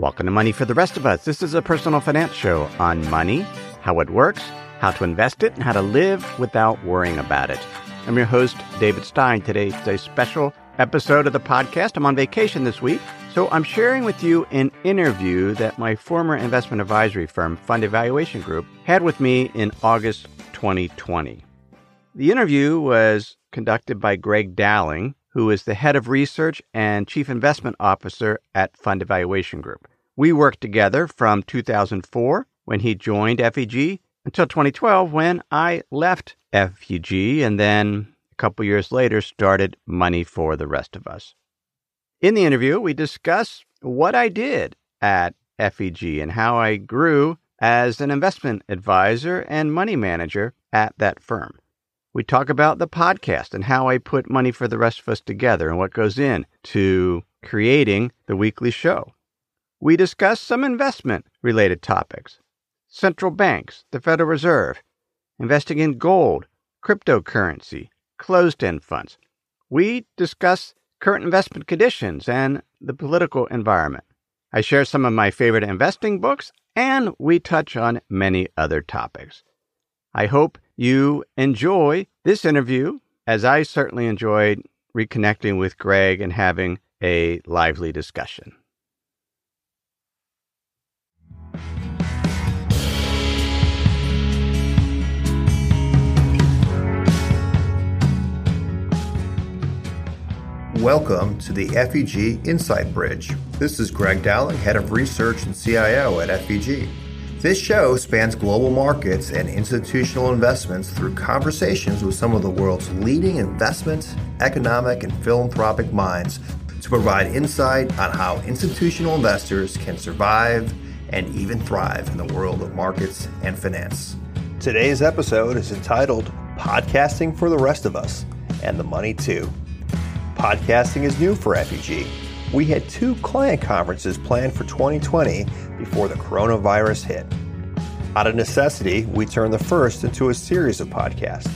Welcome to Money for the Rest of Us. This is a personal finance show on money, how it works, how to invest it, and how to live without worrying about it. I'm your host, David Stein. Today is a special episode of the podcast. I'm on vacation this week, so I'm sharing with you an interview that my former investment advisory firm, Fund Evaluation Group, had with me in August 2020. The interview was conducted by Greg Dowling, who is the head of research and chief investment officer at Fund Evaluation Group. We worked together from 2004 when he joined FEG until 2012 when I left FEG and then a couple years later started Money for the Rest of Us. In the interview, we discuss what I did at FEG and how I grew as an investment advisor and money manager at that firm. We talk about the podcast and how I put Money for the Rest of Us together and what goes into creating the weekly show. We discuss some investment related topics central banks, the Federal Reserve, investing in gold, cryptocurrency, closed end funds. We discuss current investment conditions and the political environment. I share some of my favorite investing books, and we touch on many other topics. I hope you enjoy this interview, as I certainly enjoyed reconnecting with Greg and having a lively discussion. Welcome to the FEG Insight Bridge. This is Greg Dowling, Head of Research and CIO at FEG. This show spans global markets and institutional investments through conversations with some of the world's leading investment, economic, and philanthropic minds to provide insight on how institutional investors can survive and even thrive in the world of markets and finance. Today's episode is entitled Podcasting for the Rest of Us and the Money Too. Podcasting is new for FEG. We had two client conferences planned for 2020 before the coronavirus hit. Out of necessity, we turned the first into a series of podcasts.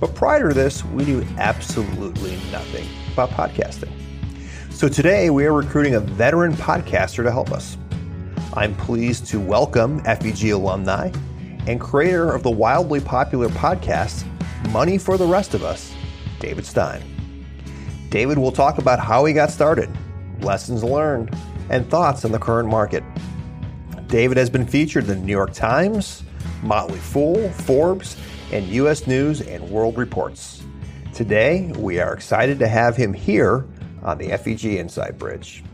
But prior to this, we knew absolutely nothing about podcasting. So today, we are recruiting a veteran podcaster to help us. I'm pleased to welcome FEG alumni and creator of the wildly popular podcast, Money for the Rest of Us, David Stein. David will talk about how he got started, lessons learned, and thoughts on the current market. David has been featured in the New York Times, Motley Fool, Forbes, and U.S. News and World Reports. Today, we are excited to have him here on the FEG Insight Bridge.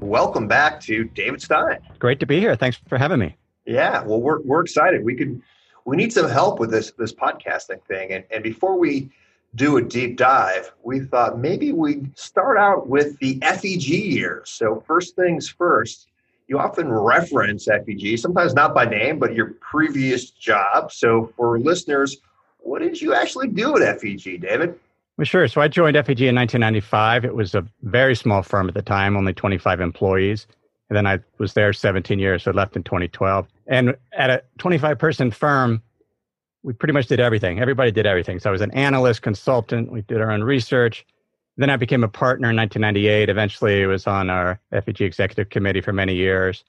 Welcome back to David Stein. Great to be here. Thanks for having me. Yeah, well, we're, we're excited. We could we need some help with this this podcasting thing, and and before we do a deep dive, we thought maybe we'd start out with the FEG years. So, first things first, you often reference FEG, sometimes not by name, but your previous job. So, for listeners, what did you actually do at FEG, David? Well, sure. So, I joined FEG in 1995. It was a very small firm at the time, only 25 employees. And then I was there 17 years, so left in 2012. And at a 25 person firm, we pretty much did everything. Everybody did everything. So I was an analyst, consultant. We did our own research. Then I became a partner in 1998. Eventually, I was on our FEG executive committee for many years.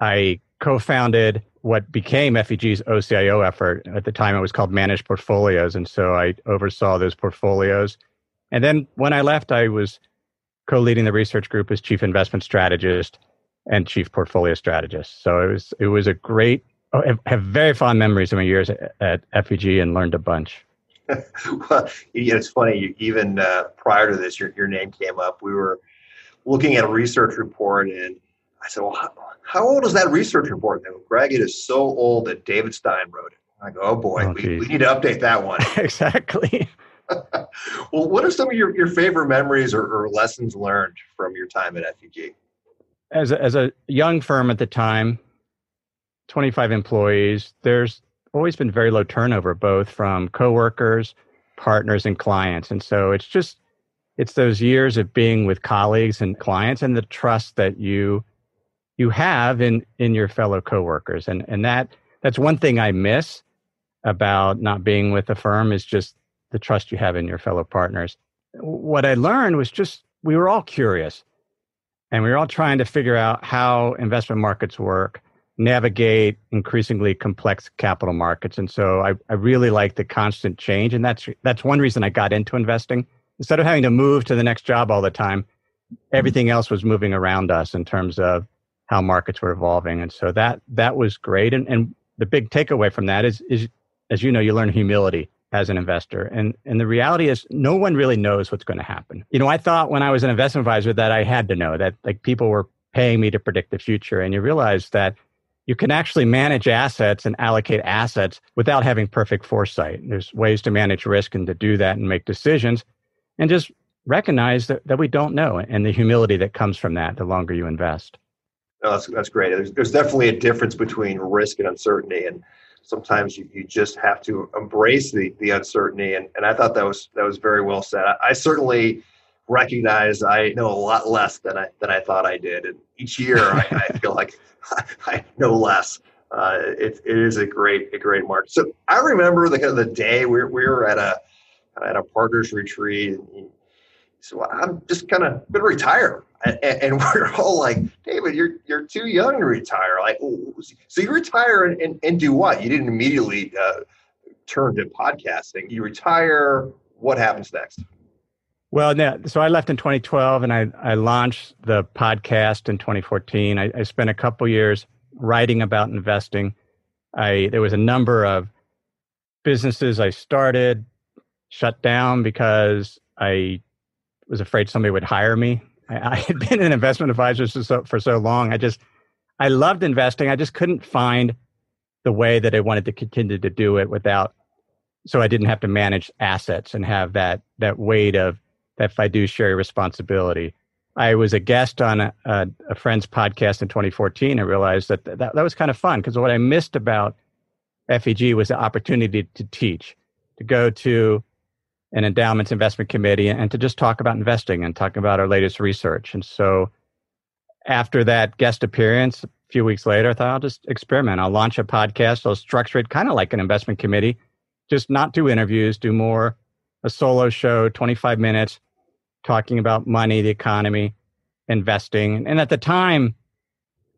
I co-founded what became FEG's OCIO effort. At the time, it was called Managed Portfolios, and so I oversaw those portfolios. And then when I left, I was co-leading the research group as chief investment strategist and chief portfolio strategist. So it was it was a great have, have very fond memories of my years at, at FEG and learned a bunch. well, it's funny. Even uh, prior to this, your, your name came up. We were looking at a research report, and I said, "Well, how, how old is that research report?" And Greg, it is so old that David Stein wrote it. I go, "Oh boy, oh, we, we need to update that one." exactly. well, what are some of your, your favorite memories or, or lessons learned from your time at FEG? as a, as a young firm at the time, 25 employees, there's always been very low turnover, both from coworkers, partners, and clients. And so it's just, it's those years of being with colleagues and clients and the trust that you you have in in your fellow coworkers. And and that that's one thing I miss about not being with a firm is just the trust you have in your fellow partners. What I learned was just we were all curious and we were all trying to figure out how investment markets work, navigate increasingly complex capital markets. And so I, I really like the constant change. And that's that's one reason I got into investing. Instead of having to move to the next job all the time, everything mm-hmm. else was moving around us in terms of how markets were evolving. And so that that was great. And and the big takeaway from that is is as you know, you learn humility as an investor. And and the reality is no one really knows what's going to happen. You know, I thought when I was an investment advisor that I had to know that like people were paying me to predict the future. And you realize that you can actually manage assets and allocate assets without having perfect foresight. There's ways to manage risk and to do that and make decisions and just recognize that, that we don't know and the humility that comes from that the longer you invest. No, that's, that's great. There's, there's definitely a difference between risk and uncertainty. And sometimes you, you just have to embrace the, the uncertainty. And, and I thought that was, that was very well said. I, I certainly recognize I know a lot less than I, than I thought I did. And each year I, I feel like I know less. Uh, it, it is a great, a great mark. So I remember the, the day we, we were at a, at a partners retreat. And so I'm just kind of going to retire. And, and, we're all like, David, you're you're too young to retire. Like, so you retire and, and, and do what? You didn't immediately uh, turn to podcasting. You retire. What happens next? Well, no, so I left in 2012 and I, I launched the podcast in 2014. I, I spent a couple years writing about investing. I there was a number of businesses I started, shut down because I was afraid somebody would hire me. I, I had been an investment advisor for so, for so long. I just, I loved investing. I just couldn't find the way that I wanted to continue to do it without, so I didn't have to manage assets and have that that weight of that fiduciary responsibility. I was a guest on a, a, a friend's podcast in 2014. I realized that that, that was kind of fun because what I missed about FEG was the opportunity to teach, to go to an endowments investment committee and to just talk about investing and talk about our latest research. And so after that guest appearance, a few weeks later, I thought I'll just experiment. I'll launch a podcast. I'll structure it kind of like an investment committee, just not do interviews, do more a solo show, 25 minutes, talking about money, the economy, investing. And at the time,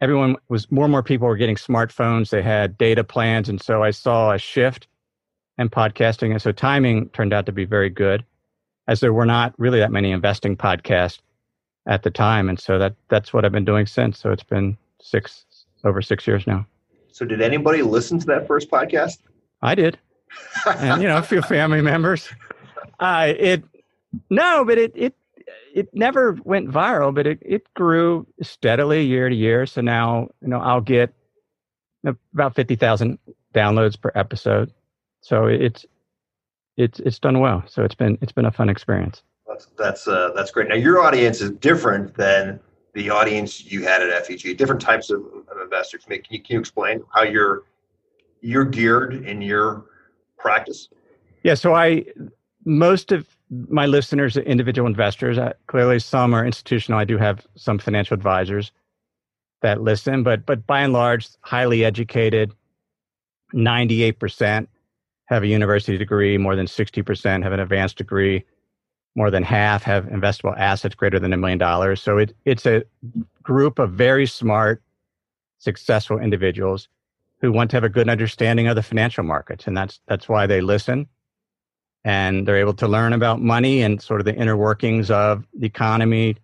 everyone was more and more people were getting smartphones. They had data plans. And so I saw a shift in podcasting. And so timing turned out to be very good, as there were not really that many investing podcasts at the time. And so that that's what I've been doing since. So it's been six over six years now. So did anybody listen to that first podcast? I did. and you know, a few family members. Uh, it no, but it it it never went viral, but it, it grew steadily year to year. So now, you know, I'll get about 50,000 downloads per episode. So it's it's it's done well. So it's been it's been a fun experience. That's that's uh, that's great. Now your audience is different than the audience you had at FEG. Different types of, of investors. Can you, can you explain how you're you're geared in your practice? Yeah. So I most of my listeners are individual investors. Uh, clearly, some are institutional. I do have some financial advisors that listen, but but by and large, highly educated. Ninety eight percent have a university degree, more than 60% have an advanced degree, more than half have investable assets greater than a million dollars. So it, it's a group of very smart, successful individuals who want to have a good understanding of the financial markets. And that's, that's why they listen and they're able to learn about money and sort of the inner workings of the economy,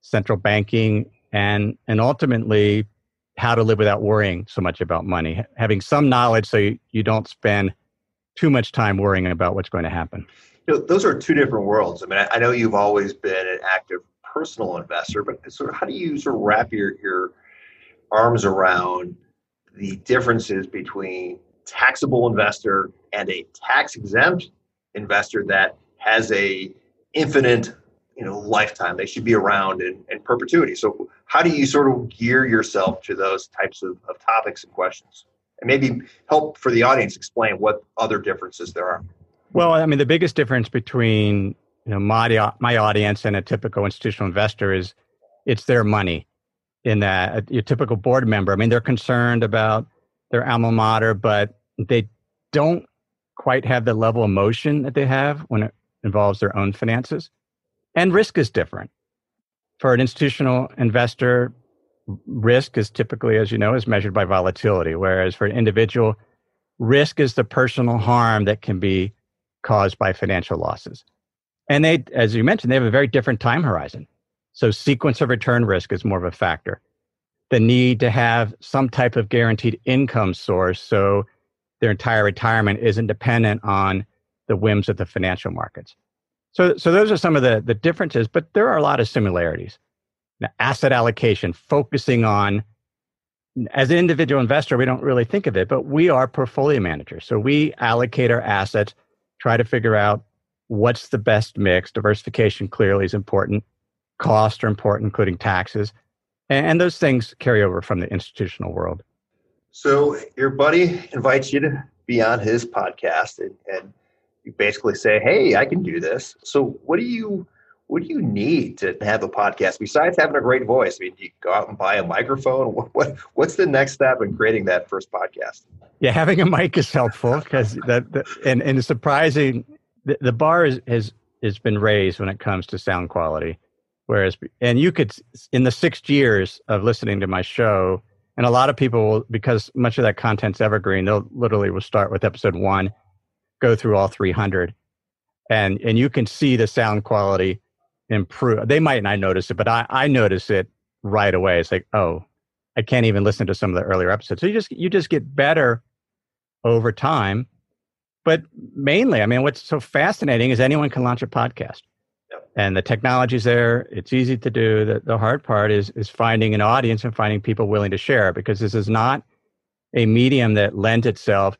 central banking, and, and ultimately how to live without worrying so much about money, having some knowledge so you, you don't spend too much time worrying about what's going to happen. You know, those are two different worlds. I mean, I, I know you've always been an active personal investor, but sort of how do you sort of wrap your, your arms around the differences between taxable investor and a tax exempt investor that has a infinite you know lifetime. They should be around in, in perpetuity. So how do you sort of gear yourself to those types of, of topics and questions? And maybe help for the audience explain what other differences there are. Well, I mean, the biggest difference between you know my my audience and a typical institutional investor is it's their money. In that, uh, your typical board member, I mean, they're concerned about their alma mater, but they don't quite have the level of emotion that they have when it involves their own finances. And risk is different. For an institutional investor, risk is typically, as you know, is measured by volatility, whereas for an individual, risk is the personal harm that can be caused by financial losses. And they, as you mentioned, they have a very different time horizon. So sequence of return risk is more of a factor. The need to have some type of guaranteed income source so their entire retirement isn't dependent on the whims of the financial markets. So, so those are some of the, the differences, but there are a lot of similarities. Now, asset allocation, focusing on, as an individual investor, we don't really think of it, but we are portfolio managers. So we allocate our assets, try to figure out what's the best mix. Diversification clearly is important. Costs are important, including taxes. And, and those things carry over from the institutional world. So your buddy invites you to be on his podcast and, and you basically say, Hey, I can do this. So what do you what do you need to have a podcast besides having a great voice? I mean, do you go out and buy a microphone? What, what what's the next step in creating that first podcast? Yeah, having a mic is helpful because that, and and it's surprising the, the bar is, has has been raised when it comes to sound quality. Whereas, and you could in the six years of listening to my show, and a lot of people will, because much of that content's evergreen, they'll literally will start with episode one, go through all 300, and and you can see the sound quality improve. They might not notice it, but I I notice it right away. It's like, oh, I can't even listen to some of the earlier episodes. So you just you just get better over time but mainly, I mean, what's so fascinating is anyone can launch a podcast. And the technology's there. It's easy to do. The, the hard part is is finding an audience and finding people willing to share because this is not a medium that lends itself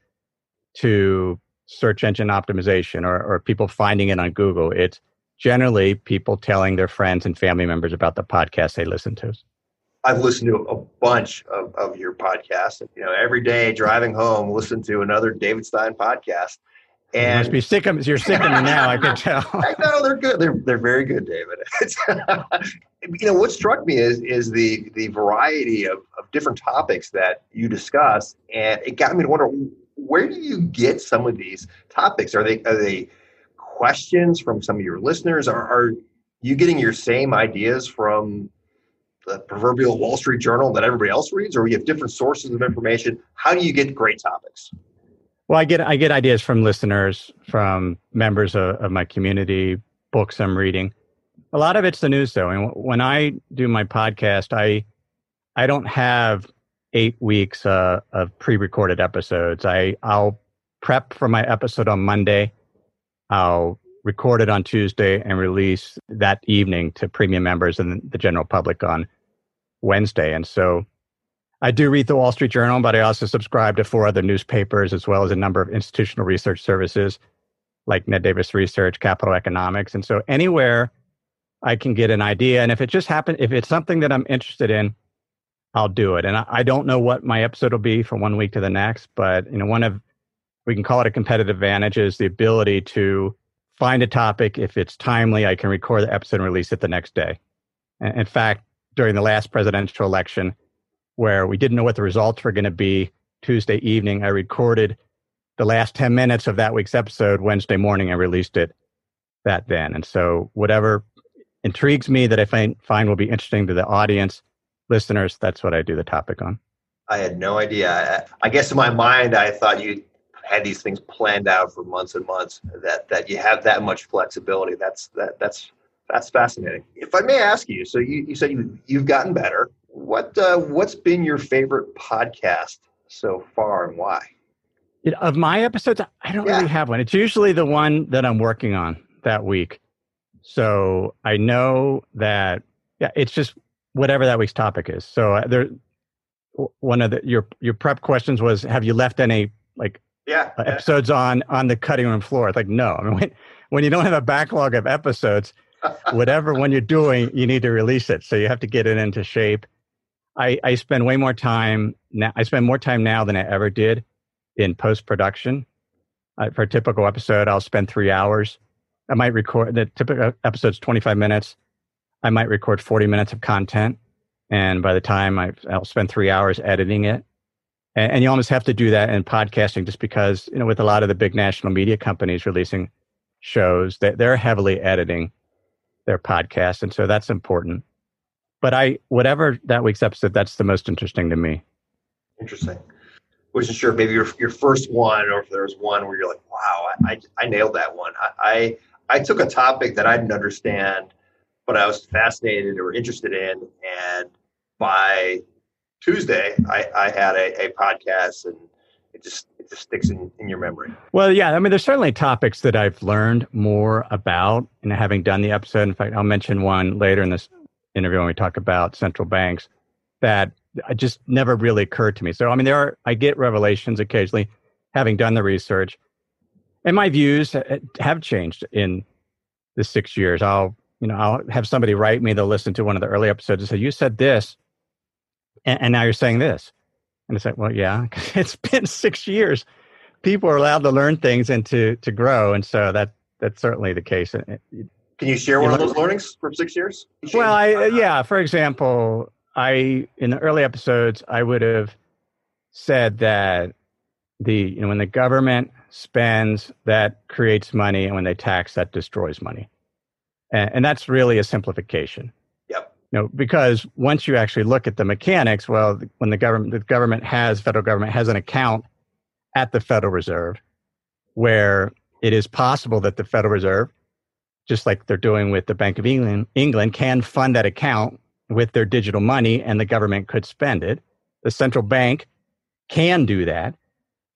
to search engine optimization or, or people finding it on Google. It's generally people telling their friends and family members about the podcast they listen to. I've listened to a bunch of, of your podcasts. You know, every day driving home, listen to another David Stein podcast. And you must be sick of you're sick of me now. I can tell. I know they're good. They're they're very good, David. you know what struck me is is the the variety of, of different topics that you discuss, and it got me to wonder where do you get some of these topics? Are they are they questions from some of your listeners? Are, are you getting your same ideas from the proverbial Wall Street Journal that everybody else reads, or you have different sources of information? How do you get great topics? Well, I get I get ideas from listeners, from members of, of my community, books I'm reading. A lot of it's the news, though. And when I do my podcast, I I don't have eight weeks uh, of pre-recorded episodes. I I'll prep for my episode on Monday. I'll record it on Tuesday and release that evening to premium members and the general public on Wednesday. And so I do read the Wall Street Journal, but I also subscribe to four other newspapers as well as a number of institutional research services like Ned Davis Research, Capital Economics. And so anywhere I can get an idea. And if it just happens, if it's something that I'm interested in, I'll do it. And I, I don't know what my episode will be from one week to the next, but you know, one of we can call it a competitive advantage is the ability to find a topic. If it's timely, I can record the episode and release it the next day. In fact, during the last presidential election where we didn't know what the results were going to be Tuesday evening. I recorded the last 10 minutes of that week's episode Wednesday morning and released it that then. And so, whatever intrigues me that I find, find will be interesting to the audience, listeners, that's what I do the topic on. I had no idea. I, I guess in my mind, I thought you had these things planned out for months and months. That that you have that much flexibility. That's that that's that's fascinating. If I may ask you, so you, you said you, you've gotten better. What uh, what's been your favorite podcast so far, and why? It, of my episodes, I don't yeah. really have one. It's usually the one that I'm working on that week. So I know that yeah, it's just whatever that week's topic is. So uh, there, one of the your your prep questions was, have you left any like yeah, uh, episodes on on the cutting room floor? It's like no. I mean, when, when you don't have a backlog of episodes, whatever when you're doing, you need to release it. So you have to get it into shape. I, I spend way more time now. I spend more time now than I ever did in post production. Uh, for a typical episode, I'll spend three hours. I might record the typical episode's 25 minutes. I might record 40 minutes of content. And by the time I, I'll spend three hours editing it. And, and you almost have to do that in podcasting just because, you know, with a lot of the big national media companies releasing shows, that they're heavily editing their podcast. And so that's important. But I, whatever that week's episode, that's the most interesting to me. Interesting. Wasn't sure maybe your your first one, or if there was one where you're like, "Wow, I I, I nailed that one." I, I I took a topic that I didn't understand, but I was fascinated or interested in, and by Tuesday, I, I had a, a podcast, and it just it just sticks in, in your memory. Well, yeah, I mean, there's certainly topics that I've learned more about, and having done the episode. In fact, I'll mention one later in this interview when we talk about central banks that just never really occurred to me. So, I mean, there are I get revelations occasionally, having done the research, and my views have changed in the six years. I'll you know I'll have somebody write me. They'll listen to one of the early episodes and say, "You said this." and, and now you're saying this. And it's like, well, yeah, it's been six years. People are allowed to learn things and to to grow, and so that that's certainly the case. Can you share one of those learnings from six years? Well, I yeah. For example, I in the early episodes, I would have said that the you know when the government spends, that creates money, and when they tax, that destroys money, and, and that's really a simplification Yep. know, because once you actually look at the mechanics, well, when the government, the government has, federal government has an account at the Federal Reserve where it is possible that the Federal Reserve, just like they're doing with the Bank of England, England can fund that account with their digital money and the government could spend it. The central bank can do that.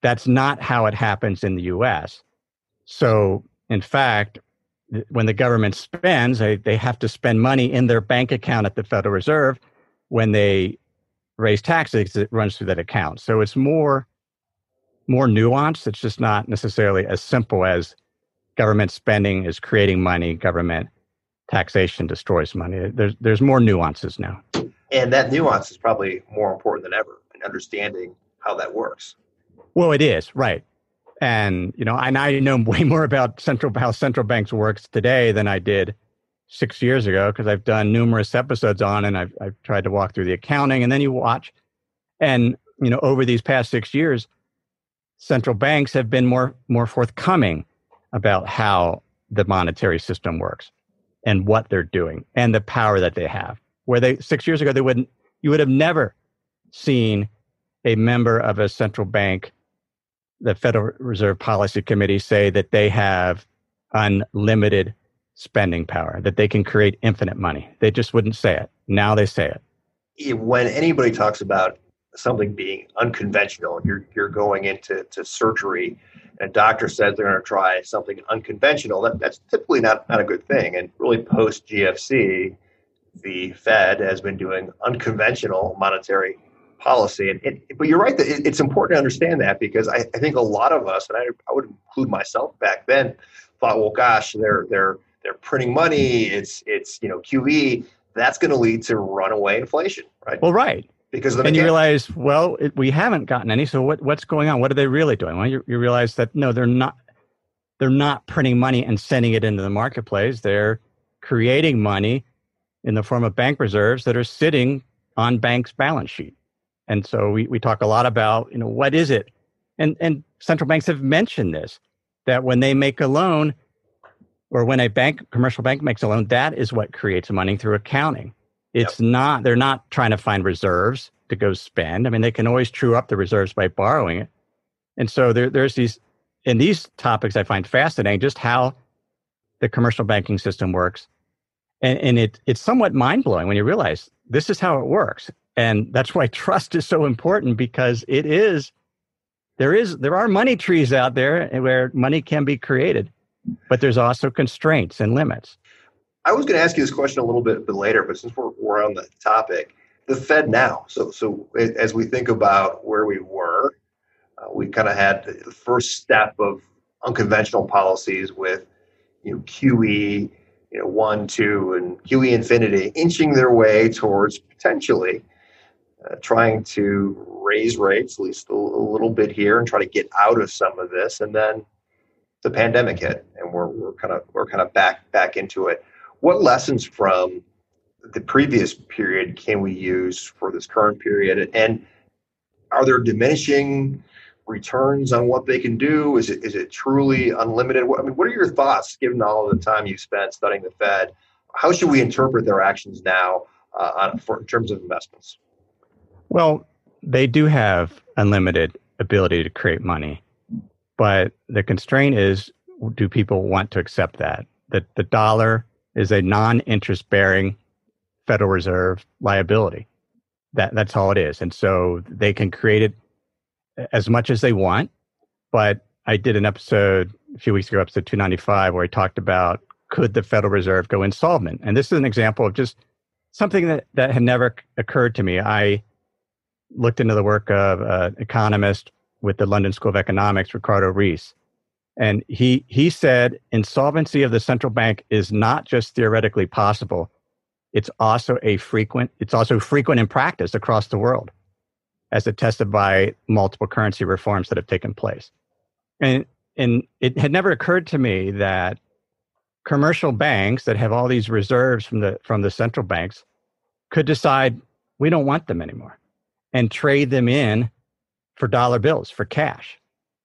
That's not how it happens in the US. So, in fact, when the government spends, they, they have to spend money in their bank account at the Federal Reserve. When they raise taxes, it runs through that account. So it's more more nuanced. It's just not necessarily as simple as government spending is creating money, government taxation destroys money. There's there's more nuances now. And that nuance is probably more important than ever in understanding how that works. Well, it is, right and you know and i know way more about central how central banks works today than i did six years ago because i've done numerous episodes on and I've, I've tried to walk through the accounting and then you watch and you know over these past six years central banks have been more more forthcoming about how the monetary system works and what they're doing and the power that they have where they six years ago they wouldn't you would have never seen a member of a central bank the Federal Reserve Policy Committee say that they have unlimited spending power, that they can create infinite money. They just wouldn't say it. Now they say it. When anybody talks about something being unconventional, you're you're going into to surgery, and a doctor says they're going to try something unconventional. That, that's typically not, not a good thing. And really, post GFC, the Fed has been doing unconventional monetary policy. And it, but you're right that it, it's important to understand that because I, I think a lot of us, and I, I would include myself back then, thought, well, gosh, they're they're they're printing money. It's it's you know QE. That's going to lead to runaway inflation, right? Well, right. Because and you realize, well, it, we haven't gotten any. So what what's going on? What are they really doing? Well, you, you realize that no, they're not. They're not printing money and sending it into the marketplace. They're creating money in the form of bank reserves that are sitting on banks' balance sheet. And so we, we talk a lot about, you know, what is it? And, and central banks have mentioned this, that when they make a loan or when a bank, commercial bank makes a loan, that is what creates money through accounting. It's yep. not, they're not trying to find reserves to go spend. I mean, they can always true up the reserves by borrowing it. And so there, there's these, in these topics, I find fascinating just how the commercial banking system works. And, and it, it's somewhat mind blowing when you realize this is how it works and that's why trust is so important because it is there is there are money trees out there where money can be created but there's also constraints and limits i was going to ask you this question a little bit, later but since we're, we're on the topic the fed now so so as we think about where we were uh, we kind of had the first step of unconventional policies with you know qe you know, one, two, and QE infinity, inching their way towards potentially uh, trying to raise rates at least a, a, little bit here and try to get out of some of this. And then the pandemic hit, and we're, we're kind of we're kind of back back into it. What lessons from the previous period can we use for this current period? And are there diminishing returns on what they can do? Is it is it truly unlimited? I mean, what are your thoughts given all of the time you spent studying the Fed? How should we interpret their actions now uh, on, for, in terms of investments? Well, they do have unlimited ability to create money, but the constraint is: do people want to accept that? That the dollar is a non-interest bearing Federal Reserve liability. That that's all it is, and so they can create it as much as they want. But I did an episode a few weeks ago, episode 295, where I talked about could the Federal Reserve go insolvent? And this is an example of just something that, that had never occurred to me. I looked into the work of an economist with the London School of Economics, Ricardo Reis. And he, he said insolvency of the central bank is not just theoretically possible, it's also a frequent, it's also frequent in practice across the world as attested by multiple currency reforms that have taken place. And, and it had never occurred to me that commercial banks that have all these reserves from the, from the central banks could decide we don't want them anymore and trade them in for dollar bills, for cash.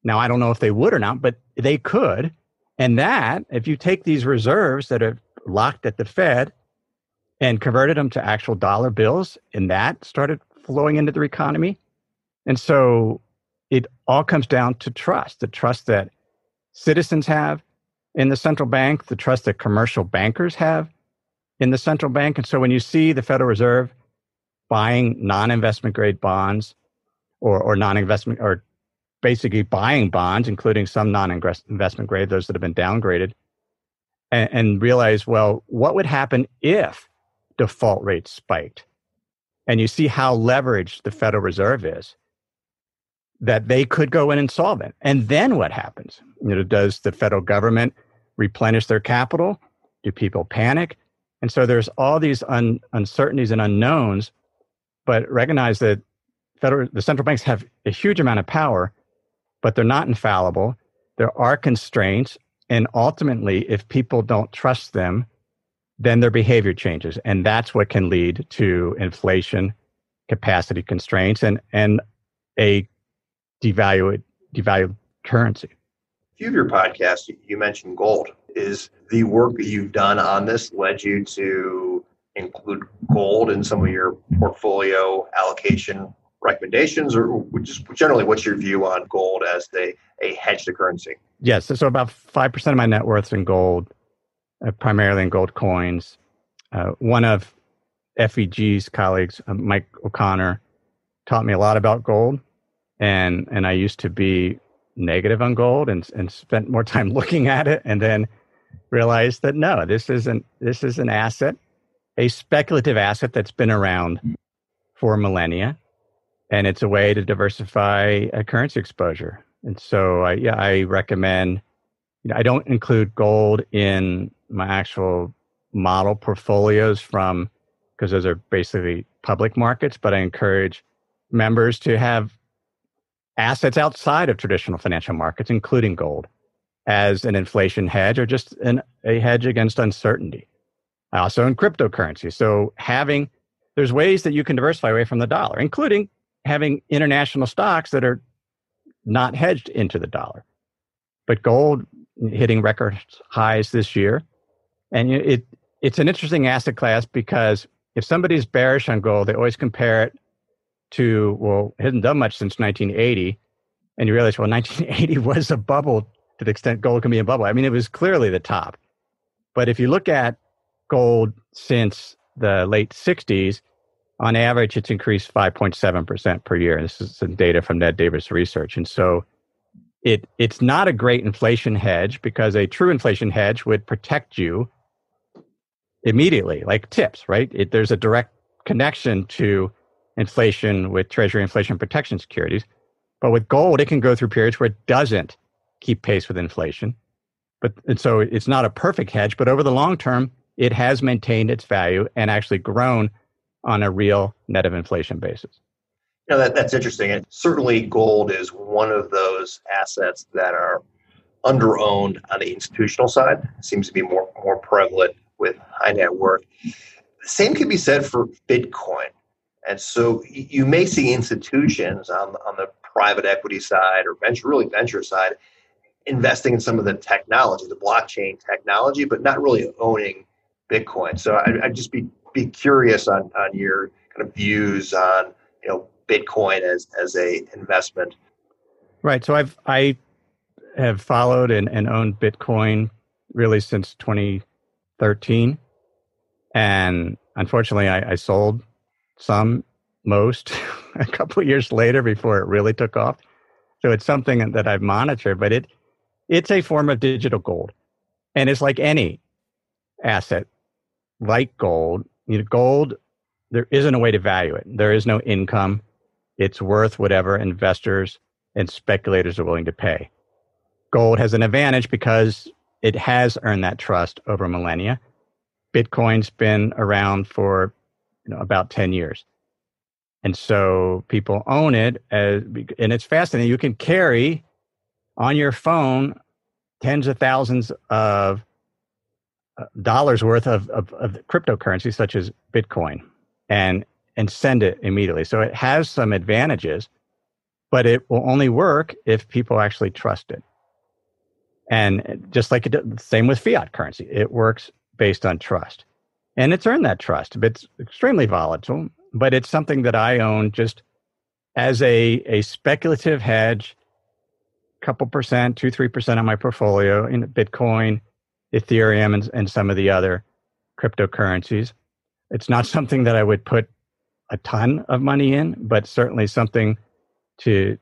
Now, I don't know if they would or not, but they could. And that, if you take these reserves that are locked at the Fed and converted them to actual dollar bills, and that started flowing into the economy. And so it all comes down to trust the trust that citizens have in the central bank, the trust that commercial bankers have in the central bank. And so when you see the Federal Reserve buying non investment grade bonds or, or non investment or basically buying bonds, including some non investment grade, those that have been downgraded, and, and realize, well, what would happen if default rates spiked? and you see how leveraged the Federal Reserve is, that they could go in insolvent. And then what happens? You know, does the federal government replenish their capital? Do people panic? And so there's all these un- uncertainties and unknowns, but recognize that federal, the central banks have a huge amount of power, but they're not infallible. There are constraints. And ultimately, if people don't trust them, then their behavior changes. And that's what can lead to inflation, capacity constraints, and, and a devalued, devalued currency. A few of your podcasts, you mentioned gold. Is the work that you've done on this led you to include gold in some of your portfolio allocation recommendations, or just generally, what's your view on gold as a, a hedge to currency? Yes, so about 5% of my net worth is in gold uh, primarily in gold coins. Uh, one of FEG's colleagues, uh, Mike O'Connor, taught me a lot about gold, and and I used to be negative on gold and and spent more time looking at it, and then realized that no, this isn't this is an asset, a speculative asset that's been around for millennia, and it's a way to diversify a currency exposure. And so, I, yeah, I recommend. You know, I don't include gold in my actual model portfolios from because those are basically public markets, but I encourage members to have assets outside of traditional financial markets, including gold, as an inflation hedge or just an, a hedge against uncertainty. I also in cryptocurrency. So having there's ways that you can diversify away from the dollar, including having international stocks that are not hedged into the dollar. But gold hitting record highs this year and it it's an interesting asset class because if somebody's bearish on gold, they always compare it to well, it hasn't done much since 1980, and you realize well, 1980 was a bubble to the extent gold can be a bubble. I mean, it was clearly the top. But if you look at gold since the late 60s, on average, it's increased 5.7% per year. This is some data from Ned Davis Research. And so it, it's not a great inflation hedge because a true inflation hedge would protect you immediately, like tips, right? It, there's a direct connection to inflation with Treasury inflation protection securities. But with gold, it can go through periods where it doesn't keep pace with inflation. but and so it's not a perfect hedge, but over the long term, it has maintained its value and actually grown on a real net of inflation basis. You know, that, that's interesting. And certainly gold is one of those assets that are underowned on the institutional side. It seems to be more, more prevalent with high net worth. Same can be said for Bitcoin. And so you may see institutions on, on the private equity side or venture, really venture side, investing in some of the technology, the blockchain technology, but not really owning Bitcoin. So I, would just be be curious on on your kind of views on you know Bitcoin as as a investment. Right. So I've I have followed and, and owned Bitcoin really since 2013, and unfortunately, I, I sold some, most, a couple years later before it really took off. So it's something that I've monitored, but it it's a form of digital gold, and it's like any asset, like gold. You know, gold there isn't a way to value it. There is no income. It's worth whatever investors and speculators are willing to pay. Gold has an advantage because it has earned that trust over millennia. Bitcoin's been around for you know, about 10 years. And so people own it as, and it's fascinating. You can carry on your phone tens of thousands of dollars worth of, of, of cryptocurrency such as Bitcoin and and send it immediately. So it has some advantages, but it will only work if people actually trust it. And just like it, same with fiat currency, it works based on trust. And it's earned that trust. It's extremely volatile, but it's something that I own just as a, a speculative hedge, couple percent, two, three percent on my portfolio in Bitcoin, Ethereum, and, and some of the other cryptocurrencies. It's not something that I would put a ton of money in, but certainly something to,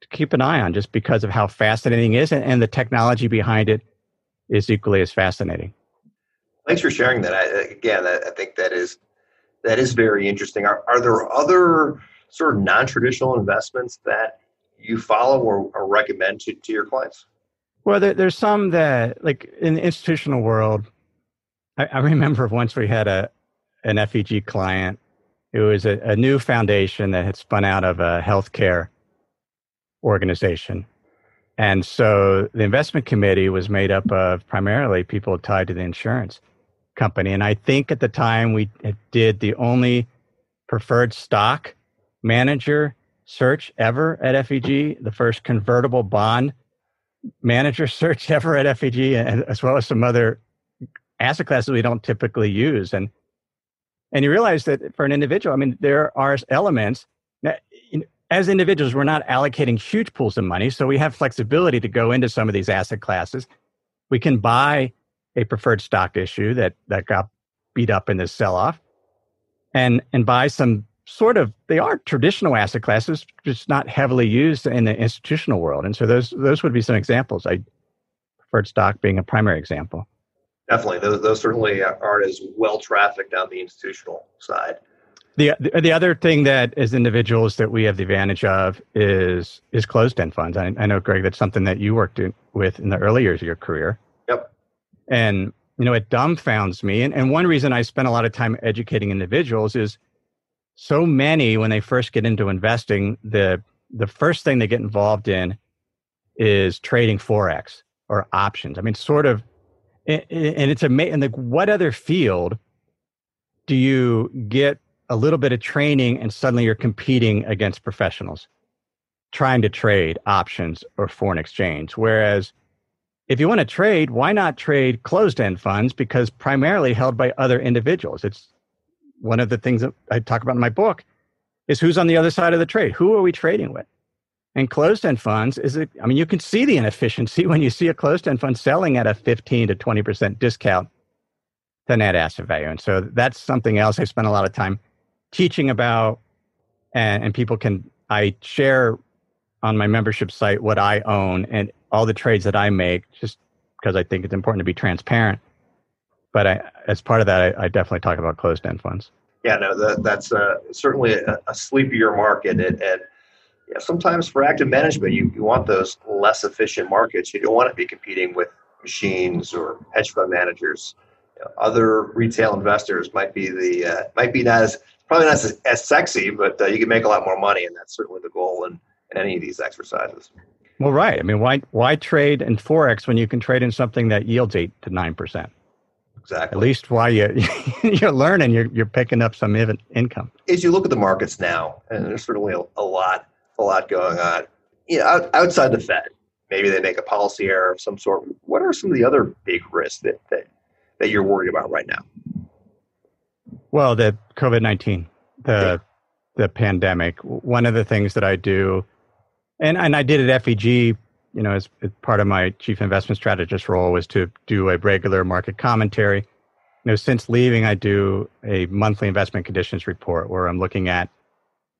to keep an eye on just because of how fascinating it is and, and the technology behind it is equally as fascinating. Thanks for sharing that. I, again, I, think that is that is very interesting. Are, are there other sort of non-traditional investments that you follow or, or recommend to, to your clients? Well, there, there's some that, like in the institutional world, I, I remember once we had a an FEG client it was a, a new foundation that had spun out of a healthcare organization. And so the investment committee was made up of primarily people tied to the insurance company. And I think at the time we did the only preferred stock manager search ever at FEG, the first convertible bond manager search ever at FEG, and as well as some other asset classes we don't typically use. And and you realize that for an individual, I mean, there are elements as individuals, we're not allocating huge pools of money. So we have flexibility to go into some of these asset classes. We can buy a preferred stock issue that, that got beat up in this sell off and, and buy some sort of, they are traditional asset classes, just not heavily used in the institutional world. And so those, those would be some examples. I preferred stock being a primary example. Definitely, those, those certainly aren't as well trafficked on the institutional side. The, the other thing that as individuals that we have the advantage of is is closed end funds. I, I know, Greg, that's something that you worked in, with in the early years of your career. Yep. And you know, it dumbfounds me. And, and one reason I spend a lot of time educating individuals is so many when they first get into investing, the the first thing they get involved in is trading forex or options. I mean, sort of and, it's amazing. Like, what other field do you get a little bit of training and suddenly you're competing against professionals trying to trade options or foreign exchange? Whereas if you want to trade, why not trade closed end funds? Because primarily held by other individuals. It's one of the things that I talk about in my book is who's on the other side of the trade? Who are we trading with? And closed end funds is, it, I mean, you can see the inefficiency when you see a closed end fund selling at a 15 to 20% discount to net asset value. And so that's something else I spent a lot of time teaching about. And, and people can, I share on my membership site what I own and all the trades that I make, just because I think it's important to be transparent. But I, as part of that, I, I definitely talk about closed end funds. Yeah, no, that, that's uh, certainly a, a sleepier market. And, and yeah, sometimes for active management, you, you want those less efficient markets. You don't want to be competing with machines or hedge fund managers. You know, other retail investors might be the uh, might be not as probably not as, as sexy, but uh, you can make a lot more money, and that's certainly the goal in, in any of these exercises. Well, right. I mean, why why trade in forex when you can trade in something that yields eight to nine percent? Exactly. At least while you you're learning, you're you're picking up some income. As you look at the markets now, and there's certainly a, a lot a lot going on. You know, outside the Fed, maybe they make a policy error of some sort. What are some of the other big risks that that, that you're worried about right now? Well, the COVID nineteen, the yeah. the pandemic. One of the things that I do, and and I did at FEG you know, as, part of my chief investment strategist role was to do a regular market commentary. You know, since leaving, I do a monthly investment conditions report where I'm looking at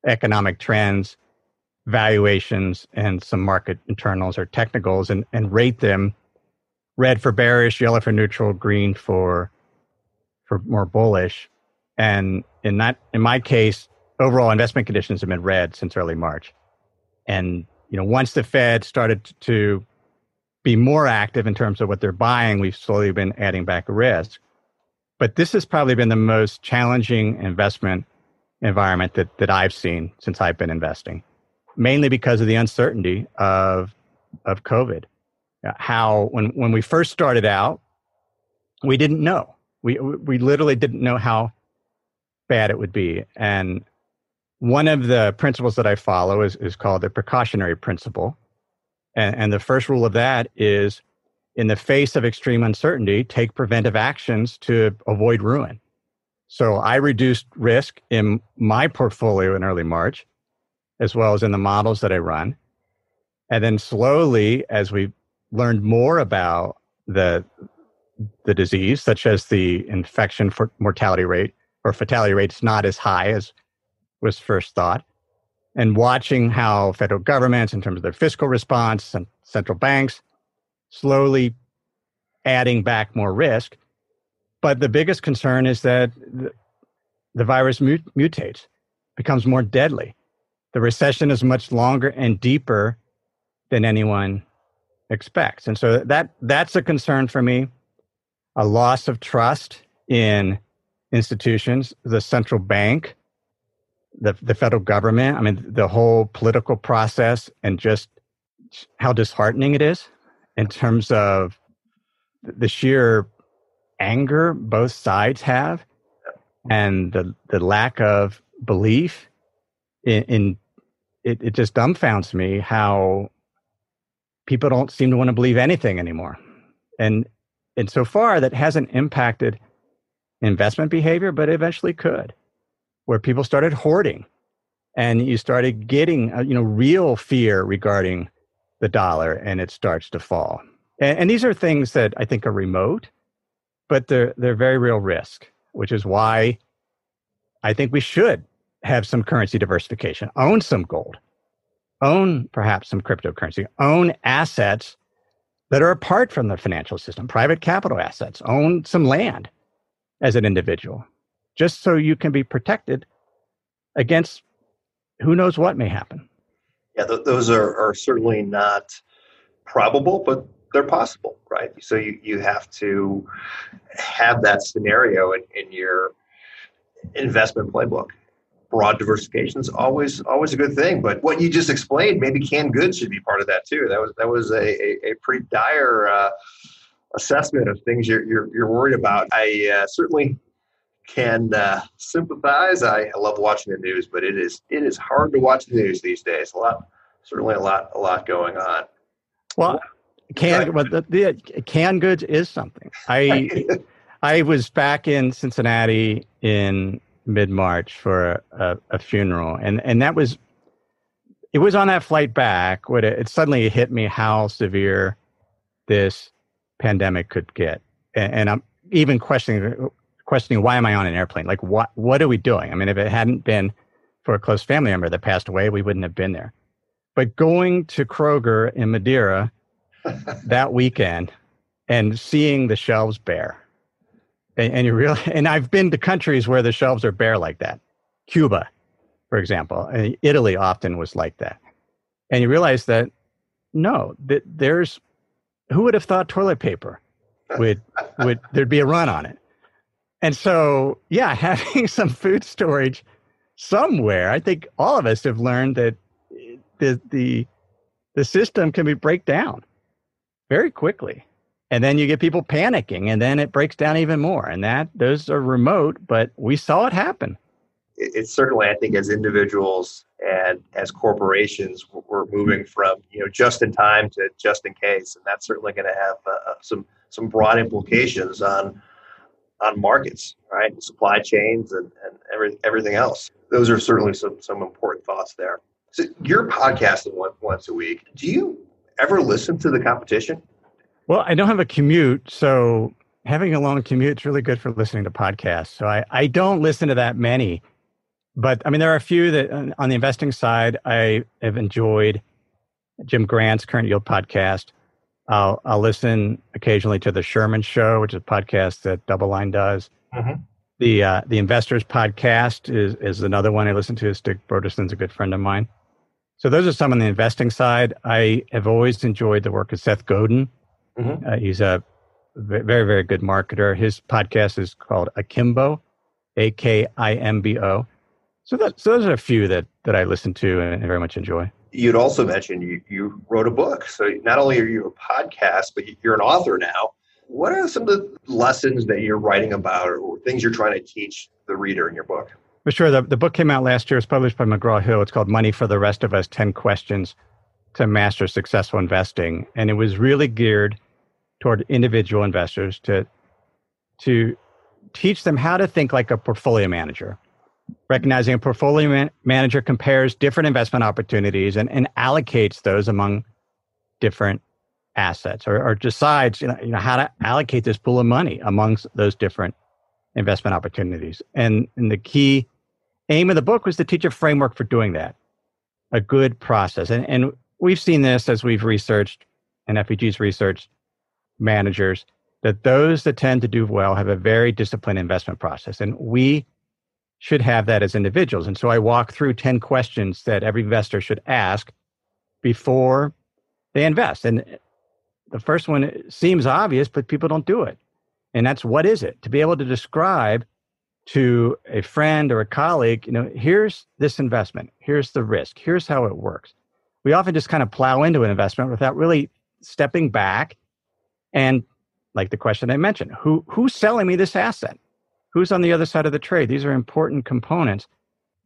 economic trends, valuations, and some market internals or technicals and, and rate them red for bearish, yellow for neutral, green for for more bullish. And in that in my case, overall investment conditions have been red since early March. And you know, once the Fed started to be more active in terms of what they're buying, we've slowly been adding back risk. But this has probably been the most challenging investment environment that, that I've seen since I've been investing, mainly because of the uncertainty of, of COVID. Uh, how, when, when we first started out, we didn't know. We, we literally didn't know how bad it would be. And one of the principles that I follow is, is called the precautionary principle. And, and the first rule of that is in the face of extreme uncertainty, take preventive actions to avoid ruin. So I reduced risk in my portfolio in early March, as well as in the models that I run. And then slowly, as we learned more about the, the disease, such as the infection for mortality rate or fatality rate, rate's not as high as was first thought. And watching how federal governments, in terms of their fiscal response and central banks, slowly adding back more risk. But the biggest concern is that the, virus mut- mutates, becomes more deadly. The recession is much longer and deeper than anyone expects. And so that that's a concern for me. A loss of trust in institutions, the central bank, the, the federal government, I mean, the whole political process and just how disheartening it is in terms of the sheer anger both sides have and the, the lack of belief in, in it, it just dumbfounds me how people don't seem to want to believe anything anymore. And and so far that hasn't impacted investment behavior, but eventually could where people started hoarding. And you started getting uh, you know real fear regarding the dollar and it starts to fall. And, and, these are things that i think are remote but they're they're very real risk which is why i think we should have some currency diversification. Own some gold. Own perhaps some cryptocurrency. Own assets that are apart from the financial system. Private capital assets. Own some land as an individual just so you can be protected against who knows what may happen. Yeah, th- those are, are certainly not probable, but they're possible, right? So you, you have to have that scenario in, in your investment playbook. Broad diversification is always always a good thing, but what you just explained, maybe canned goods should be part of that too. That was that was a, a, a pretty dire uh, assessment of things you're, you're, you're worried about. I uh, certainly can uh, sympathize. I, I, love watching the news, but it is it is hard to watch the news these days. A lot, certainly a lot, a lot going on. Well, canned well, the, the canned goods is something. I I was back in Cincinnati in mid March for a, a, funeral, and and that was it was on that flight back when it, it suddenly hit me how severe this pandemic could get, and, and I'm even questioning questioning why am I on an airplane? Like what what are we doing? I mean, if it hadn't been for a close family member that passed away, we wouldn't have been there. But going to Kroger in Madeira that weekend and seeing the shelves bare, and, and you really and I've been to countries where the shelves are bare like that, Cuba, for example, and Italy often was like that, and you realize that no, that there's who would have thought toilet paper would would there'd be a run on it? And so, yeah, having some food storage somewhere, I think all of us have learned that the the the system can be break down very quickly. And then you get people panicking and then it breaks down even more. And that those are remote, but we saw it happen. It's certainly, I think, as individuals and as corporations, we're moving from you know just in time to just in case, and that's certainly going to have uh, some some broad implications on on markets, right? Supply chains and, and every, everything else. Those are certainly some, some important thoughts there. So you're podcasting one, once a week. Do you ever listen to the competition? Well, I don't have a commute, so having a long commute is really good for listening to podcasts. So I, I don't listen to that many. But I mean, there are a few that on the investing side I have enjoyed. Jim Grant's Current Yield podcast. I'll, I'll listen occasionally to the Sherman Show, which is a podcast that DoubleLine does. Mm-hmm. The uh, the Investors podcast is is another one I listen to. Stig Brodersen's a good friend of mine. So those are some on the investing side. I have always enjoyed the work of Seth Godin. Mm-hmm. Uh, he's a very very good marketer. His podcast is called Akimbo, A K I M B O. So that so those are a few that that I listen to and very much enjoy you'd also mentioned you, you wrote a book. So not only are you a podcast, but you're an author now. What are some of the lessons that you're writing about or things you're trying to teach the reader in your book? For sure. The, the book came out last year. It's published by McGraw Hill. It's called Money for the Rest of Us 10 Questions to Master Successful Investing. And it was really geared toward individual investors to, to teach them how to think like a portfolio manager recognizing a portfolio man- manager compares different investment opportunities and, and allocates those among different assets or, or decides you know, you know how to allocate this pool of money amongst those different investment opportunities. And, and the key aim of the book was to teach a framework for doing that a good process. And, and we've seen this as we've researched and feg's researched managers that those that tend to do well have a very disciplined investment process. And we should have that as individuals. And so I walk through 10 questions that every investor should ask before they invest. And the first one seems obvious, but people don't do it. And that's what is it? To be able to describe to a friend or a colleague, you know, here's this investment, here's the risk, here's how it works. We often just kind of plow into an investment without really stepping back and like the question I mentioned, who who's selling me this asset? Who's on the other side of the trade? These are important components.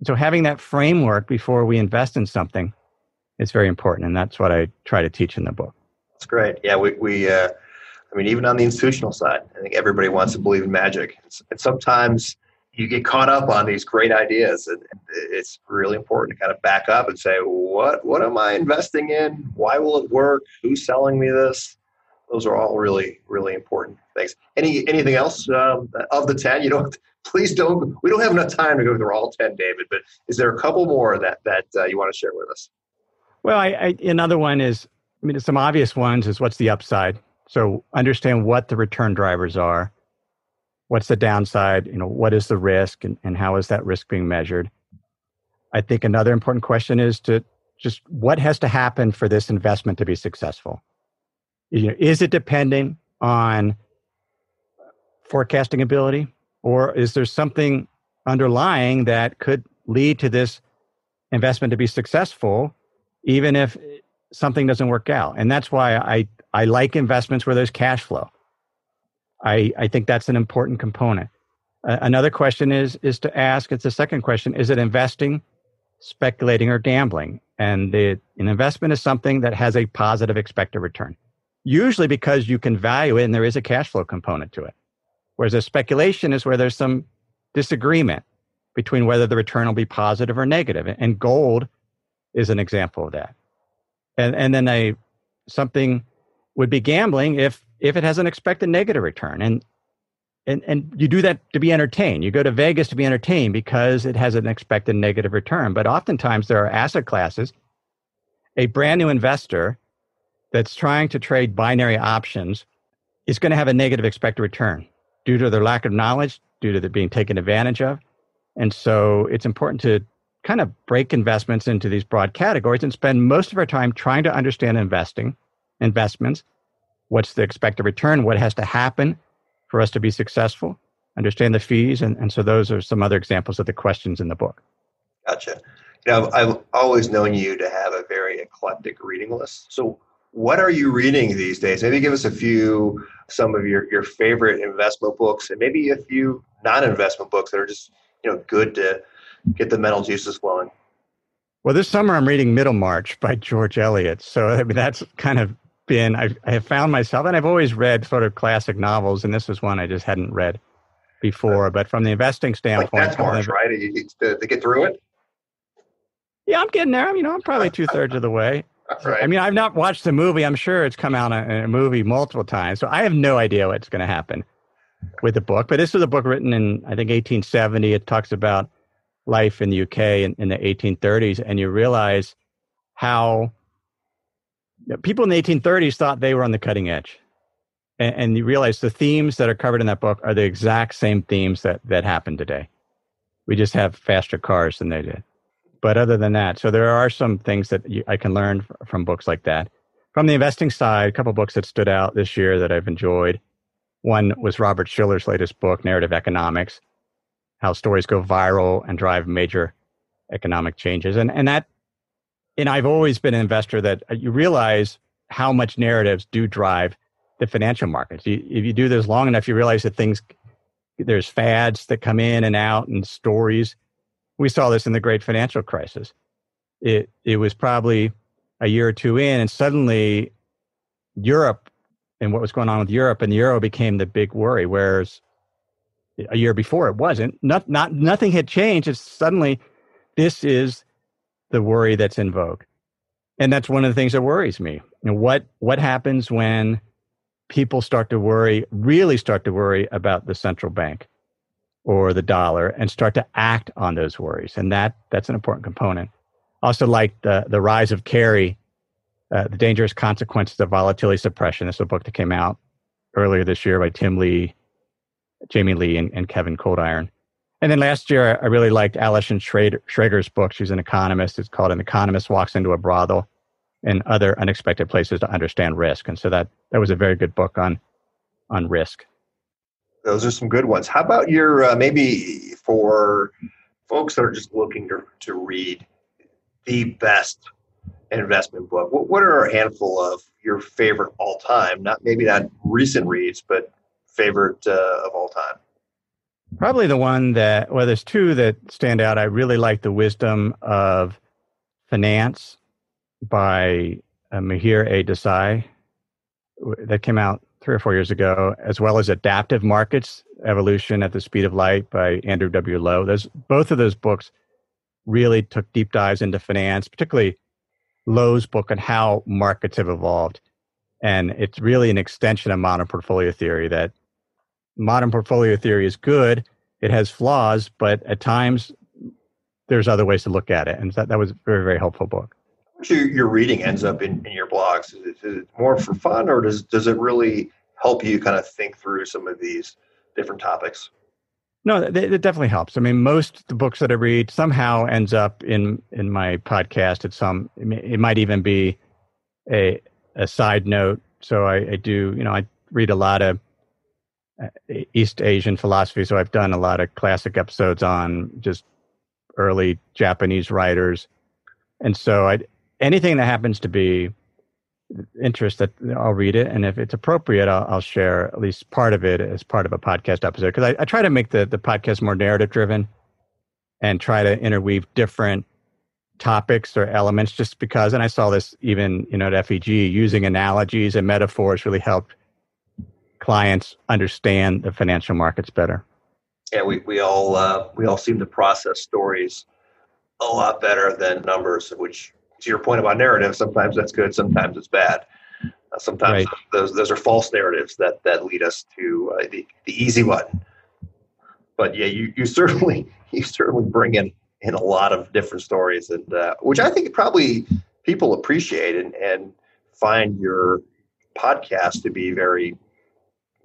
So having that framework before we invest in something is very important and that's what i try to teach in the book. That's great. Yeah we, we uh, i mean even on the institutional side i think everybody wants to believe in magic. And sometimes you get caught up on these great ideas and it's really important to kind of back up and say what what am i investing in? Why will it work? Who's selling me this those are all really really important things. Any anything else um, of the 10 you don't please don't we don't have enough time to go through all 10 david but is there a couple more that that uh, you want to share with us? Well I, I, another one is i mean some obvious ones is what's the upside? So understand what the return drivers are. What's the downside? You know what is the risk and, and how is that risk being measured? I think another important question is to just what has to happen for this investment to be successful you know, is it depending on forecasting ability, or is there something underlying that could lead to this investment to be successful, even if something doesn't work out? And that's why I, I like investments where there's cash flow. I, I think that's an important component. Uh, another question is is to ask. It's the second question: Is it investing, speculating, or gambling? And the, an investment is something that has a positive expected return usually because you can value it and there is a cash flow component to it. Whereas a speculation is where there's some disagreement between whether the return will be positive or negative. And gold is an example of that. And, and then a, something would be gambling if, if it has an expected negative return. And, and, and you do that to be entertained. You go to Vegas to be entertained because it has an expected negative return. But oftentimes there are asset classes. A brand new investor that's trying to trade binary options is going to have a negative expected return due to their lack of knowledge, due to their being taken advantage of. And so it's important to kind of break investments into these broad categories and spend most of our time trying to understand investing, investments, what's the expected return, what has to happen for us to be successful, understand the fees. And, and so those are some other examples of the questions in the book. Gotcha. I've, I've always known you to have a very eclectic reading list. So, what are you reading these days? Maybe give us a few, some of your, your favorite investment books, and maybe a few non-investment books that are just you know good to get the mental juices flowing. Well, this summer I'm reading Middlemarch by George Eliot. So I mean, that's kind of been I've, I have found myself, and I've always read sort of classic novels, and this is one I just hadn't read before. But from the investing standpoint, like that's March, right? To, to get through it. Yeah, I'm getting there. You know, I'm probably two thirds of the way. Right. I mean, I've not watched the movie. I'm sure it's come out in a movie multiple times, so I have no idea what's going to happen with the book. But this was a book written in I think 1870. It talks about life in the UK in, in the 1830s, and you realize how people in the 1830s thought they were on the cutting edge, and, and you realize the themes that are covered in that book are the exact same themes that that happen today. We just have faster cars than they did. But other than that, so there are some things that you, I can learn from books like that. From the investing side, a couple books that stood out this year that I've enjoyed. One was Robert Shiller's latest book, Narrative Economics, how stories go viral and drive major economic changes. And and that and I've always been an investor that uh, you realize how much narratives do drive the financial markets. You, if you do this long enough, you realize that things there's fads that come in and out and stories we saw this in the great financial crisis. It it was probably a year or two in, and suddenly Europe and what was going on with Europe and the euro became the big worry. Whereas a year before it wasn't. Not, not nothing had changed. It's suddenly this is the worry that's in vogue, and that's one of the things that worries me. You know, what what happens when people start to worry, really start to worry about the central bank? Or the dollar and start to act on those worries. And that that's an important component. Also, like the, the rise of carry, uh, the dangerous consequences of volatility suppression. This is a book that came out earlier this year by Tim Lee, Jamie Lee, and, and Kevin Coldiron. And then last year, I really liked Schrader, Schrager's book. She's an economist. It's called An Economist Walks into a Brothel and Other Unexpected Places to Understand Risk. And so that, that was a very good book on, on risk. Those are some good ones. How about your uh, maybe for folks that are just looking to, to read the best investment book? What, what are a handful of your favorite all time? Not maybe not recent reads, but favorite uh, of all time. Probably the one that well, there's two that stand out. I really like the Wisdom of Finance by uh, Mihir A. Desai that came out three or four years ago, as well as Adaptive Markets Evolution at the Speed of Light by Andrew W. Lo. Those, both of those books really took deep dives into finance, particularly Lo's book on how markets have evolved. And it's really an extension of modern portfolio theory that modern portfolio theory is good, it has flaws, but at times there's other ways to look at it. And that, that was a very, very helpful book your reading ends up in, in your blogs? Is it, is it more for fun, or does does it really help you kind of think through some of these different topics? No, it, it definitely helps. I mean, most the books that I read somehow ends up in in my podcast. At some, it might even be a a side note. So I, I do, you know, I read a lot of uh, East Asian philosophy. So I've done a lot of classic episodes on just early Japanese writers, and so I anything that happens to be interest that I'll read it, and if it's appropriate, I'll, I'll share at least part of it as part of a podcast episode. Because I, I, try to make the the podcast more narrative driven, and try to interweave different topics or elements. Just because, and I saw this even you know at FEG using analogies and metaphors really helped clients understand the financial markets better. Yeah, we we all uh, we all seem to process stories a lot better than numbers, which to your point about narrative, sometimes that's good, sometimes it's bad. Uh, sometimes right. those those are false narratives that that lead us to uh, the the easy button. But yeah, you you certainly you certainly bring in in a lot of different stories, and uh, which I think probably people appreciate and and find your podcast to be very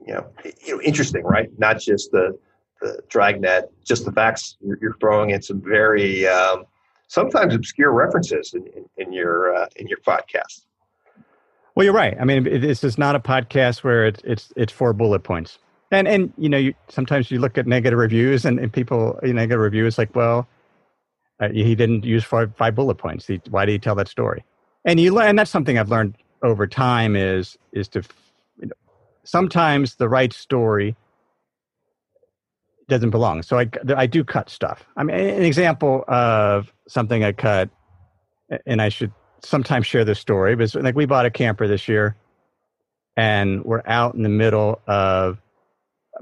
you know you know interesting, right? Not just the the dragnet, just the facts. You're, you're throwing in some very um, sometimes obscure references in, in, in your uh, in your podcast. Well, you're right. I mean, this is not a podcast where it's it's it's four bullet points. And and you know, you, sometimes you look at negative reviews, and, and people you know, negative reviews like, well, uh, he didn't use five, five bullet points. He, why did he tell that story? And you and that's something I've learned over time is is to you know, sometimes the right story doesn't belong. So I I do cut stuff. I mean, an example of something I cut, and I should sometimes share this story, but like we bought a camper this year, and we're out in the middle of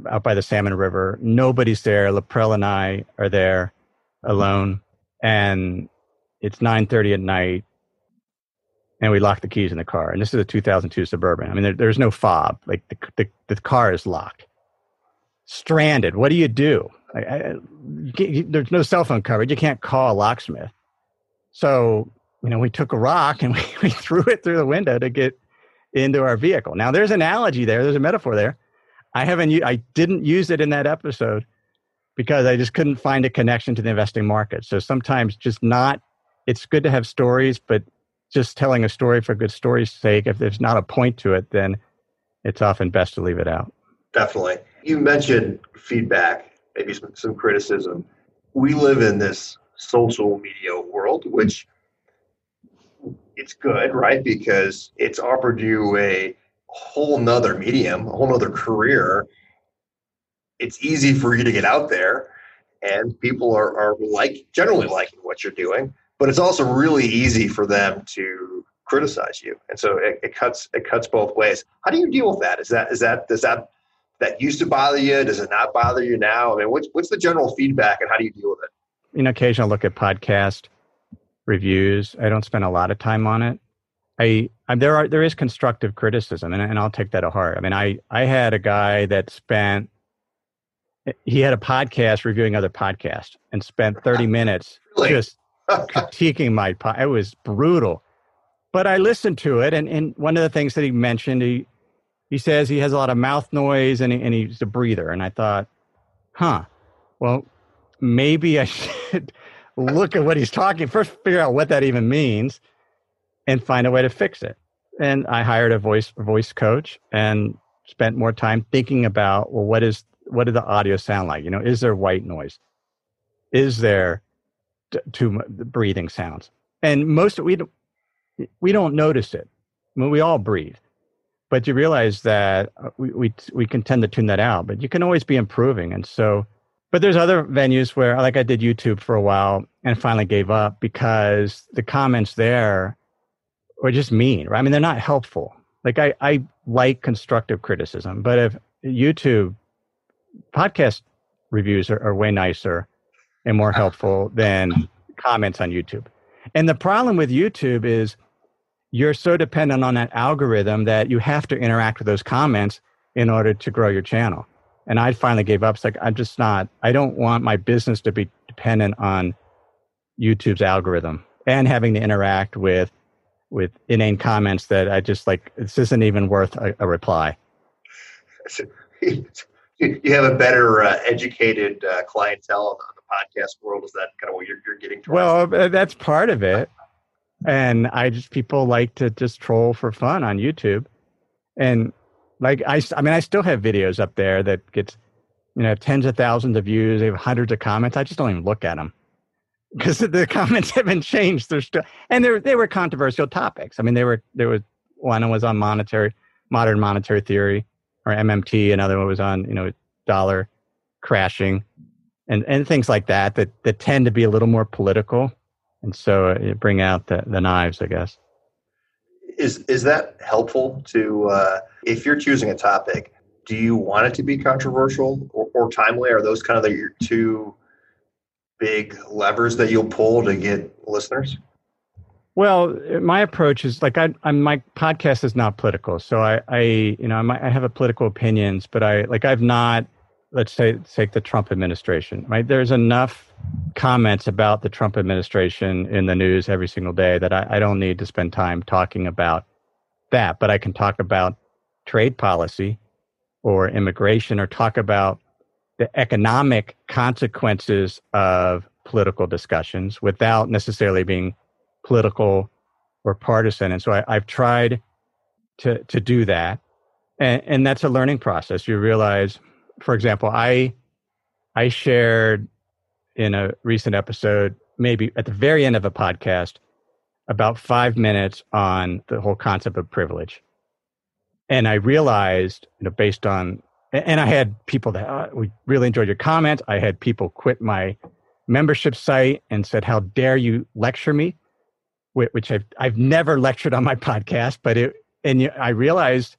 out by the Salmon River. Nobody's there. Laprelle and I are there alone, and it's nine thirty at night and we lock the keys in the car. And this is a 2002 Suburban. I mean, there, there's no fob. Like the, the, the car is locked. Stranded. What do you do? I, I, you there's no cell phone coverage. You can't call a locksmith. So, you know, we took a rock and we, we threw it through the window to get into our vehicle. Now, there's an analogy there. There's a metaphor there. I haven't. I didn't use it in that episode because I just couldn't find a connection to the investing market. So sometimes just not. It's good to have stories, but just telling a story for good story's sake, if there's not a point to it, then it's often best to leave it out. Definitely. You mentioned feedback, maybe some, some criticism. We live in this social media world, which it's good, right? Because it's offered you a whole nother medium, a whole nother career. It's easy for you to get out there and people are, are like generally liking what you're doing but it's also really easy for them to criticize you and so it, it, cuts it cuts both ways how do you deal with that is that is that does that that used to bother you does it not bother you now i mean what's what's the general feedback and how do you deal with it you know occasionally look at podcast reviews i don't spend a lot of time on it I, I there are there is constructive criticism and, and I'll take that to heart. I mean I I had a guy that spent he had a podcast reviewing other podcasts and spent 30 minutes really? just critiquing my pot. It was brutal. But I listened to it, and, and one of the things that he mentioned, he he says he has a lot of mouth noise and, he, and he's a breather. And I thought, huh, well, maybe I should look at what he's talking first, figure out what that even means, and find a way to fix it. And I hired a voice voice coach and spent more time thinking about well, what is what did the audio sound like? You know, is there white noise? Is there to breathing sounds. And most we don't, we don't notice it. I mean, we all breathe, but you realize that uh, we, we we can tend to tune that out. But you can always be improving. And so, but there's other venues where, like I did YouTube for a while and finally gave up because the comments there were just mean. Right? I mean, they're not helpful. Like I I like constructive criticism, but if YouTube podcast reviews are, are way nicer and more helpful than comments on YouTube. And the problem with YouTube is you're so dependent on that algorithm that you have to interact with those comments in order to grow your channel. And I finally gave up. It's like, I'm just not, I don't want my business to be dependent on YouTube's algorithm and having to interact with with inane comments that I just like, this isn't even worth a, a reply. you have a better uh, educated uh, clientele on the podcast world. Is that kind of what you're, you're getting towards? Well, uh, that's part of it. And I just people like to just troll for fun on YouTube, and like I, I mean, I still have videos up there that gets you know tens of thousands of views. They have hundreds of comments. I just don't even look at them because the comments haven't changed. They're still and they they were controversial topics. I mean, they were there was one was on monetary modern monetary theory or MMT. Another one was on you know dollar crashing and and things like that that that tend to be a little more political, and so uh, bring out the the knives, I guess. Is is that helpful to uh, if you're choosing a topic? Do you want it to be controversial or, or timely? Are those kind of the, your two big levers that you'll pull to get listeners? Well, my approach is like I, I'm, my podcast is not political, so I, I you know, I, might, I have a political opinions, but I like I've not. Let's say take the Trump administration. Right, there's enough comments about the Trump administration in the news every single day that I, I don't need to spend time talking about that. But I can talk about trade policy or immigration, or talk about the economic consequences of political discussions without necessarily being political or partisan. And so I, have tried to to do that, and, and that's a learning process. You realize, for example, I I shared in a recent episode, maybe at the very end of a podcast, about five minutes on the whole concept of privilege. And I realized, you know, based on, and I had people that oh, we really enjoyed your comments. I had people quit my membership site and said, "How dare you lecture me?" Which I've I've never lectured on my podcast, but it and I realized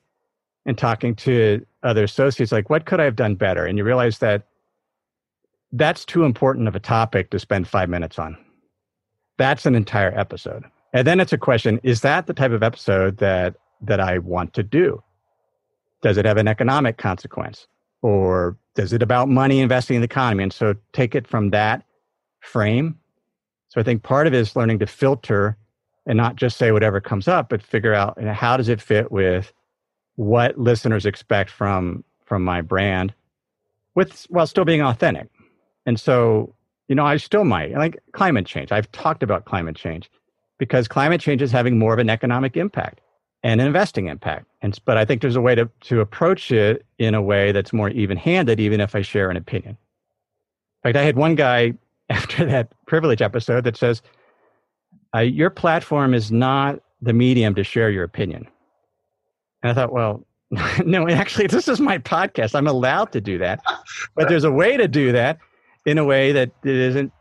in talking to other associates, like, what could I have done better? And you realize that that's too important of a topic to spend five minutes on. That's an entire episode. And then it's a question, is that the type of episode that that I want to do? Does it have an economic consequence? Or does it about money investing in the economy? And so take it from that frame. So I think part of it is learning to filter and not just say whatever comes up, but figure out you know, how does it fit with what listeners expect from from my brand with while still being authentic. And so, you know, I still might like climate change. I've talked about climate change because climate change is having more of an economic impact and an investing impact. And but I think there's a way to to approach it in a way that's more even-handed, even if I share an opinion. In fact, I had one guy after that privilege episode that says, uh, "Your platform is not the medium to share your opinion." And I thought, well, no, actually, this is my podcast. I'm allowed to do that, but there's a way to do that in a way that it isn't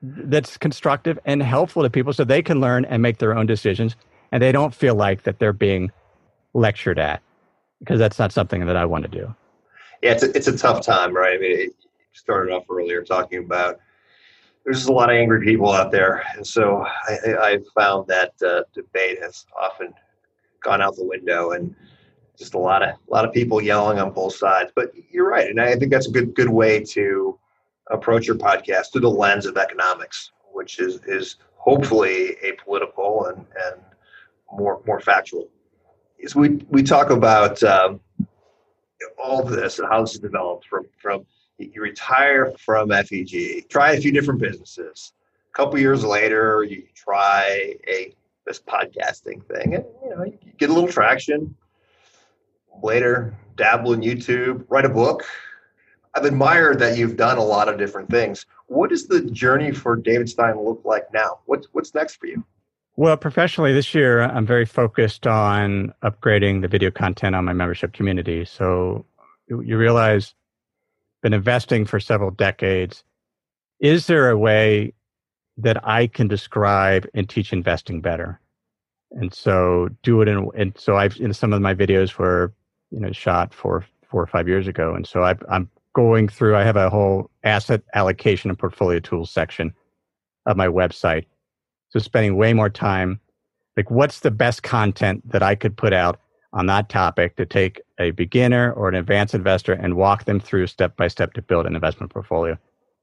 that's constructive and helpful to people so they can learn and make their own decisions and they don't feel like that they're being lectured at because that's not something that I want to do. Yeah, it's a, it's a tough time, right? I mean, it started off earlier talking about there's just a lot of angry people out there, and so I, I found that uh, debate has often gone out the window, and just a lot of a lot of people yelling on both sides. But you're right, and I think that's a good good way to approach your podcast through the lens of economics, which is is hopefully apolitical and and more more factual. So we we talk about um, all of this and how this is developed from from you retire from FEG, try a few different businesses. A couple years later, you try a this podcasting thing, and you know you get a little traction. Later, dabble in YouTube, write a book. I've admired that you've done a lot of different things. What does the journey for David Stein look like now? What's what's next for you? Well, professionally this year, I'm very focused on upgrading the video content on my membership community. So you realize, been investing for several decades. Is there a way that I can describe and teach investing better? And so do it in, and so I've, in some of my videos were, you know, shot for four or five years ago. And so i I'm going through, I have a whole asset allocation and portfolio tools section of my website so spending way more time, like what's the best content that I could put out on that topic to take a beginner or an advanced investor and walk them through step by step to build an investment portfolio.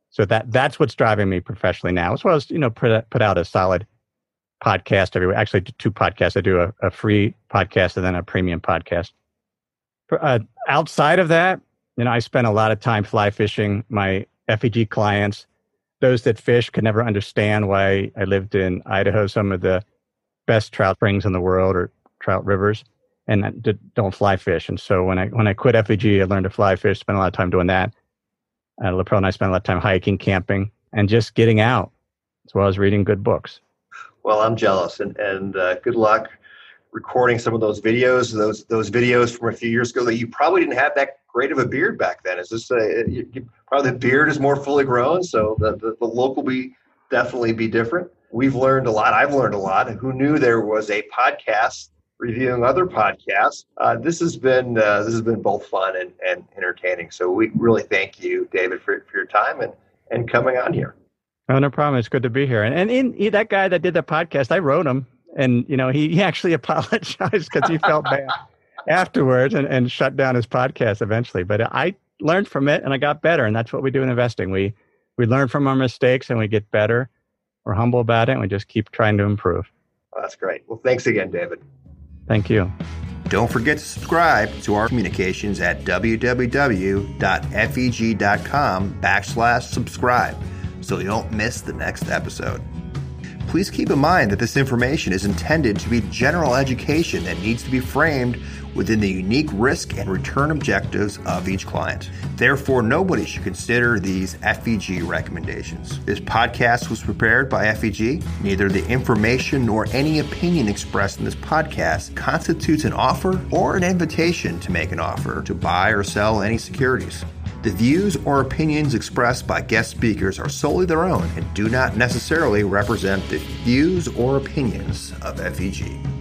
So that that's what's driving me professionally now, as well as you know put put out a solid podcast every week. Actually, two podcasts. I do a, a free podcast and then a premium podcast. Uh, outside of that, you know, I spend a lot of time fly fishing. My FEG clients those that fish could never understand why I lived in Idaho, some of the best trout springs in the world or trout rivers, and don't fly fish. And so when I when I quit FEG, I learned to fly fish. Spent a lot of time doing that. Uh, Laprelle and I spent a lot of time hiking, camping, and just getting out, as well as reading good books. Well, I'm jealous, and and uh, good luck recording some of those videos. Those those videos from a few years ago that you probably didn't have that great of a beard back then. Is this a, you, you, probably the beard is more fully grown, so the, the, the look will be definitely be different. We've learned a lot. I've learned a lot. Who knew there was a podcast reviewing other podcasts? Uh, this has been uh, this has been both fun and, and entertaining. So we really thank you, David, for, for your time and and coming on here. Oh, no problem. It's good to be here. And and in, he, that guy that did the podcast, I wrote him, and you know he, he actually apologized because he felt bad afterwards and, and shut down his podcast eventually. But I learned from it and I got better. And that's what we do in investing. We we learn from our mistakes and we get better. We're humble about it and we just keep trying to improve. That's great. Well, thanks again, David. Thank you. Don't forget to subscribe to our communications at www.feg.com backslash subscribe so you don't miss the next episode. Please keep in mind that this information is intended to be general education that needs to be framed within the unique risk and return objectives of each client. Therefore, nobody should consider these FEG recommendations. This podcast was prepared by FEG. Neither the information nor any opinion expressed in this podcast constitutes an offer or an invitation to make an offer to buy or sell any securities. The views or opinions expressed by guest speakers are solely their own and do not necessarily represent the views or opinions of FEG.